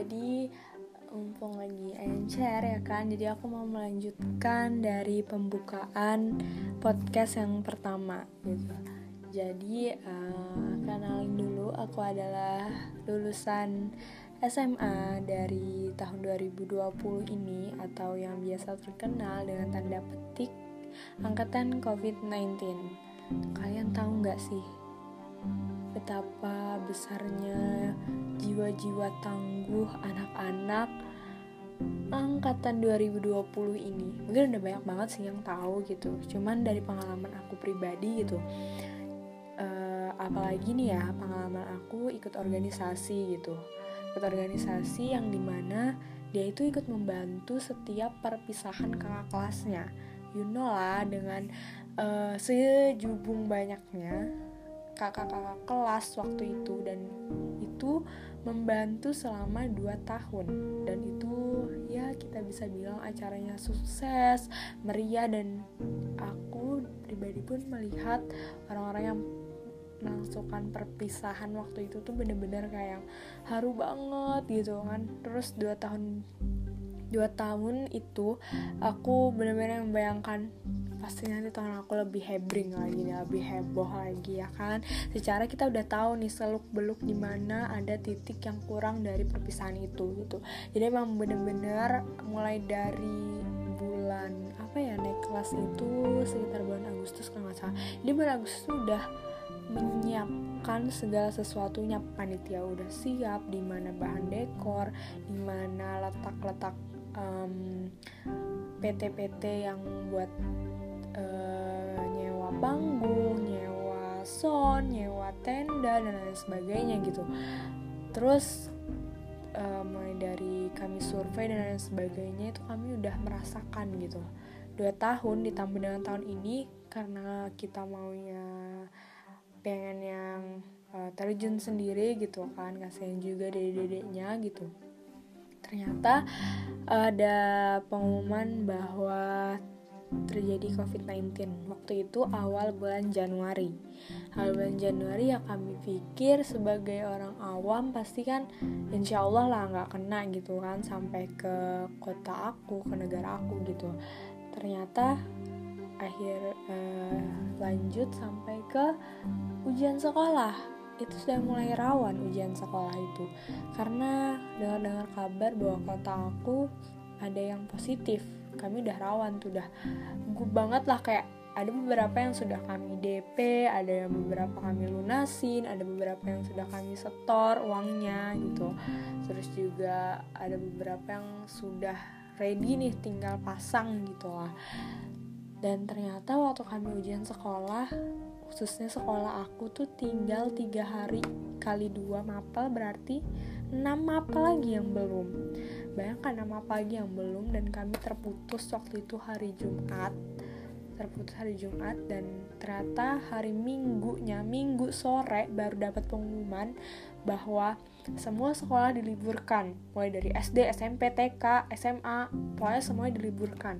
jadi mumpung lagi encer ya kan jadi aku mau melanjutkan dari pembukaan podcast yang pertama gitu. Jadi uh, kenalin dulu aku adalah lulusan SMA dari tahun 2020 ini atau yang biasa terkenal dengan tanda petik angkatan COVID-19 kalian tahu nggak sih betapa besarnya jiwa-jiwa tangguh anak-anak angkatan 2020 ini. Mungkin udah banyak banget sih yang tahu gitu. Cuman dari pengalaman aku pribadi gitu uh, apalagi nih ya pengalaman aku ikut organisasi gitu. Ikut organisasi yang di mana dia itu ikut membantu setiap perpisahan kakak kelasnya. You know lah dengan uh, sejubung banyaknya kakak-kakak kelas waktu itu dan itu membantu selama 2 tahun. Dan itu ya kita bisa bilang acaranya sukses, meriah dan aku pribadi pun melihat orang-orang yang melangsungkan perpisahan waktu itu tuh bener-bener kayak haru banget gitu kan. Terus dua tahun dua tahun itu aku bener-bener membayangkan pasti nanti tahun aku lebih hebring lagi nih lebih heboh lagi ya kan? Secara kita udah tahu nih seluk beluk di mana ada titik yang kurang dari perpisahan itu gitu. Jadi emang bener-bener mulai dari bulan apa ya naik kelas itu sekitar bulan Agustus kalau nggak salah. Di bulan Agustus udah menyiapkan segala sesuatunya. Panitia udah siap di mana bahan dekor di mana letak-letak um, PT-PT yang buat uh, nyewa panggung, nyewa sound, nyewa tenda dan lain sebagainya gitu. Terus uh, mulai dari kami survei dan lain sebagainya itu kami udah merasakan gitu. Dua tahun ditambah dengan tahun ini karena kita maunya pengen yang uh, terjun sendiri gitu kan kasihan juga dari dedeknya gitu ternyata ada pengumuman bahwa terjadi COVID-19 waktu itu awal bulan Januari. Awal bulan Januari ya kami pikir sebagai orang awam pasti kan insya Allah lah nggak kena gitu kan sampai ke kota aku ke negara aku gitu. Ternyata akhir eh, lanjut sampai ke ujian sekolah itu sudah mulai rawan ujian sekolah itu karena dengar-dengar kabar bahwa kota aku ada yang positif kami udah rawan tuh udah gue banget lah kayak ada beberapa yang sudah kami DP, ada yang beberapa kami lunasin, ada beberapa yang sudah kami setor uangnya gitu. Terus juga ada beberapa yang sudah ready nih tinggal pasang gitu lah. Dan ternyata waktu kami ujian sekolah, khususnya sekolah aku tuh tinggal tiga hari kali dua mapel berarti 6 mapel lagi yang belum. Bayangkan 6 mapel lagi yang belum dan kami terputus waktu itu hari Jumat. Terputus hari Jumat dan ternyata hari Minggunya Minggu sore baru dapat pengumuman bahwa semua sekolah diliburkan. Mulai dari SD, SMP, TK, SMA pokoknya semuanya diliburkan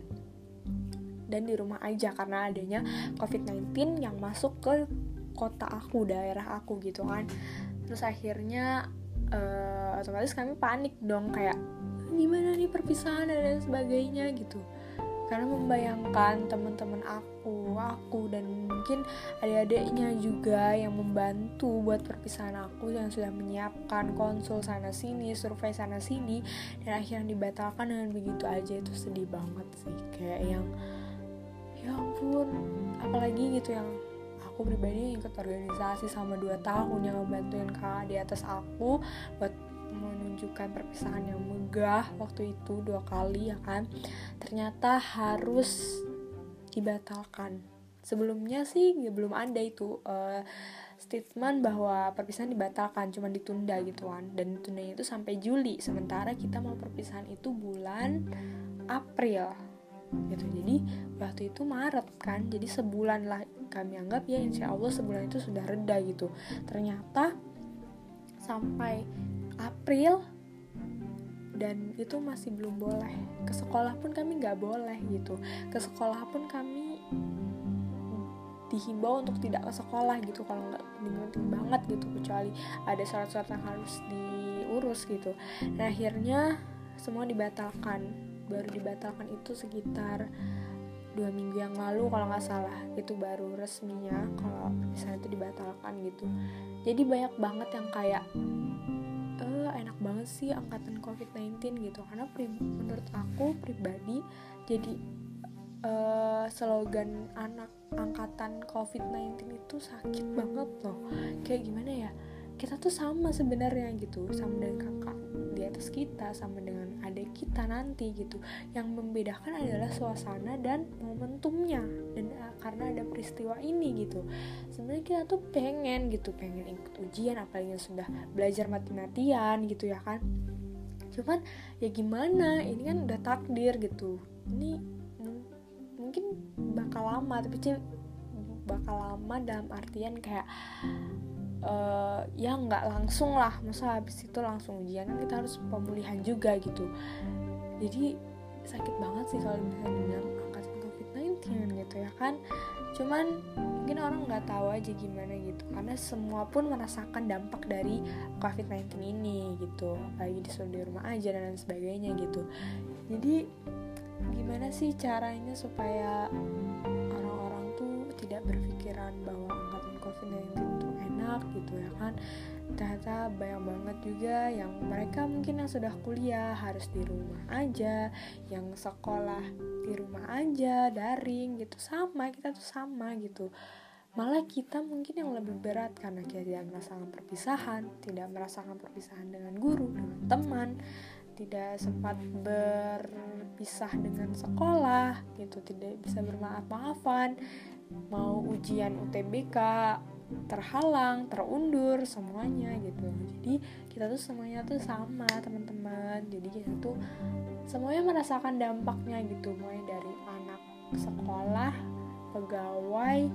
dan di rumah aja karena adanya COVID-19 yang masuk ke kota aku, daerah aku gitu kan. Terus akhirnya uh, otomatis kami panik dong kayak gimana nih perpisahan dan lain sebagainya gitu. Karena membayangkan teman-teman aku, aku dan mungkin adik-adiknya juga yang membantu buat perpisahan aku yang sudah menyiapkan konsul sana sini, survei sana sini dan akhirnya dibatalkan dengan begitu aja. Itu sedih banget sih kayak yang ampun apalagi gitu yang aku pribadi ikut organisasi sama 2 tahun yang ngebantuin kakak di atas aku buat menunjukkan perpisahan yang megah waktu itu dua kali ya kan. Ternyata harus dibatalkan. Sebelumnya sih ya belum ada itu uh, statement bahwa perpisahan dibatalkan cuma ditunda gitu kan. Dan ditunda itu sampai Juli sementara kita mau perpisahan itu bulan April gitu. Jadi waktu itu Maret kan jadi sebulan lah kami anggap ya insya Allah sebulan itu sudah reda gitu. Ternyata sampai April dan itu masih belum boleh. Ke sekolah pun kami nggak boleh gitu. Ke sekolah pun kami dihimbau untuk tidak ke sekolah gitu kalau nggak penting-penting banget gitu kecuali ada surat-surat yang harus diurus gitu. Nah akhirnya semua dibatalkan baru dibatalkan itu sekitar dua minggu yang lalu kalau nggak salah. Itu baru resminya kalau misalnya itu dibatalkan gitu. Jadi banyak banget yang kayak eh enak banget sih angkatan covid-19 gitu. Karena menurut aku pribadi jadi uh, slogan anak angkatan covid-19 itu sakit banget loh. Kayak gimana ya kita tuh sama sebenarnya gitu sama dengan kakak di atas kita sama dengan adik kita nanti gitu. Yang membedakan adalah suasana dan momentumnya dan uh, karena ada peristiwa ini gitu. Sebenarnya kita tuh pengen gitu pengen ikut ujian apalagi sudah belajar mati-matian gitu ya kan. Cuman ya gimana? Ini kan udah takdir gitu. Ini mungkin bakal lama tapi bakal lama dalam artian kayak uh, ya nggak langsung lah. Masa habis itu langsung ujian kan kita harus pemulihan juga gitu. Jadi sakit banget sih kalau misalnya dibilang angkatan covid-19 gitu ya kan. Cuman mungkin orang nggak tahu aja gimana gitu. Karena semua pun merasakan dampak dari covid-19 ini gitu. Apalagi disuruh di rumah aja dan lain sebagainya gitu. Jadi gimana sih caranya supaya orang-orang tuh tidak berpikiran bahwa angkatan covid-19 enak gitu ya kan. Ternyata banyak banget juga yang mereka mungkin yang sudah kuliah harus di rumah aja yang sekolah di rumah aja daring gitu. Sama kita tuh sama gitu. Malah kita mungkin yang lebih berat karena kita tidak merasakan perpisahan tidak merasakan perpisahan dengan guru dengan teman tidak sempat berpisah dengan sekolah gitu tidak bisa bermaaf-maafan mau ujian UTBK terhalang, terundur semuanya gitu. Jadi kita tuh semuanya tuh sama teman-teman. Jadi kita tuh semuanya merasakan dampaknya gitu, mulai dari anak sekolah, pegawai,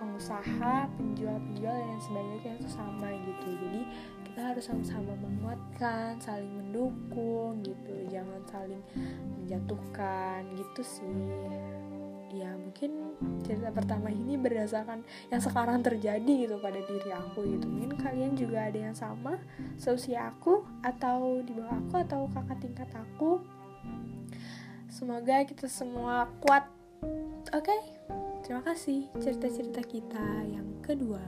pengusaha, penjual-penjual dan sebagainya tuh sama gitu. Jadi kita harus sama-sama menguatkan, saling mendukung gitu. Jangan saling menjatuhkan gitu sih ya mungkin cerita pertama ini berdasarkan yang sekarang terjadi gitu pada diri aku gitu. Mungkin kalian juga ada yang sama seusia aku atau di bawah aku atau kakak tingkat aku. Semoga kita semua kuat. Oke okay? terima kasih cerita-cerita kita yang kedua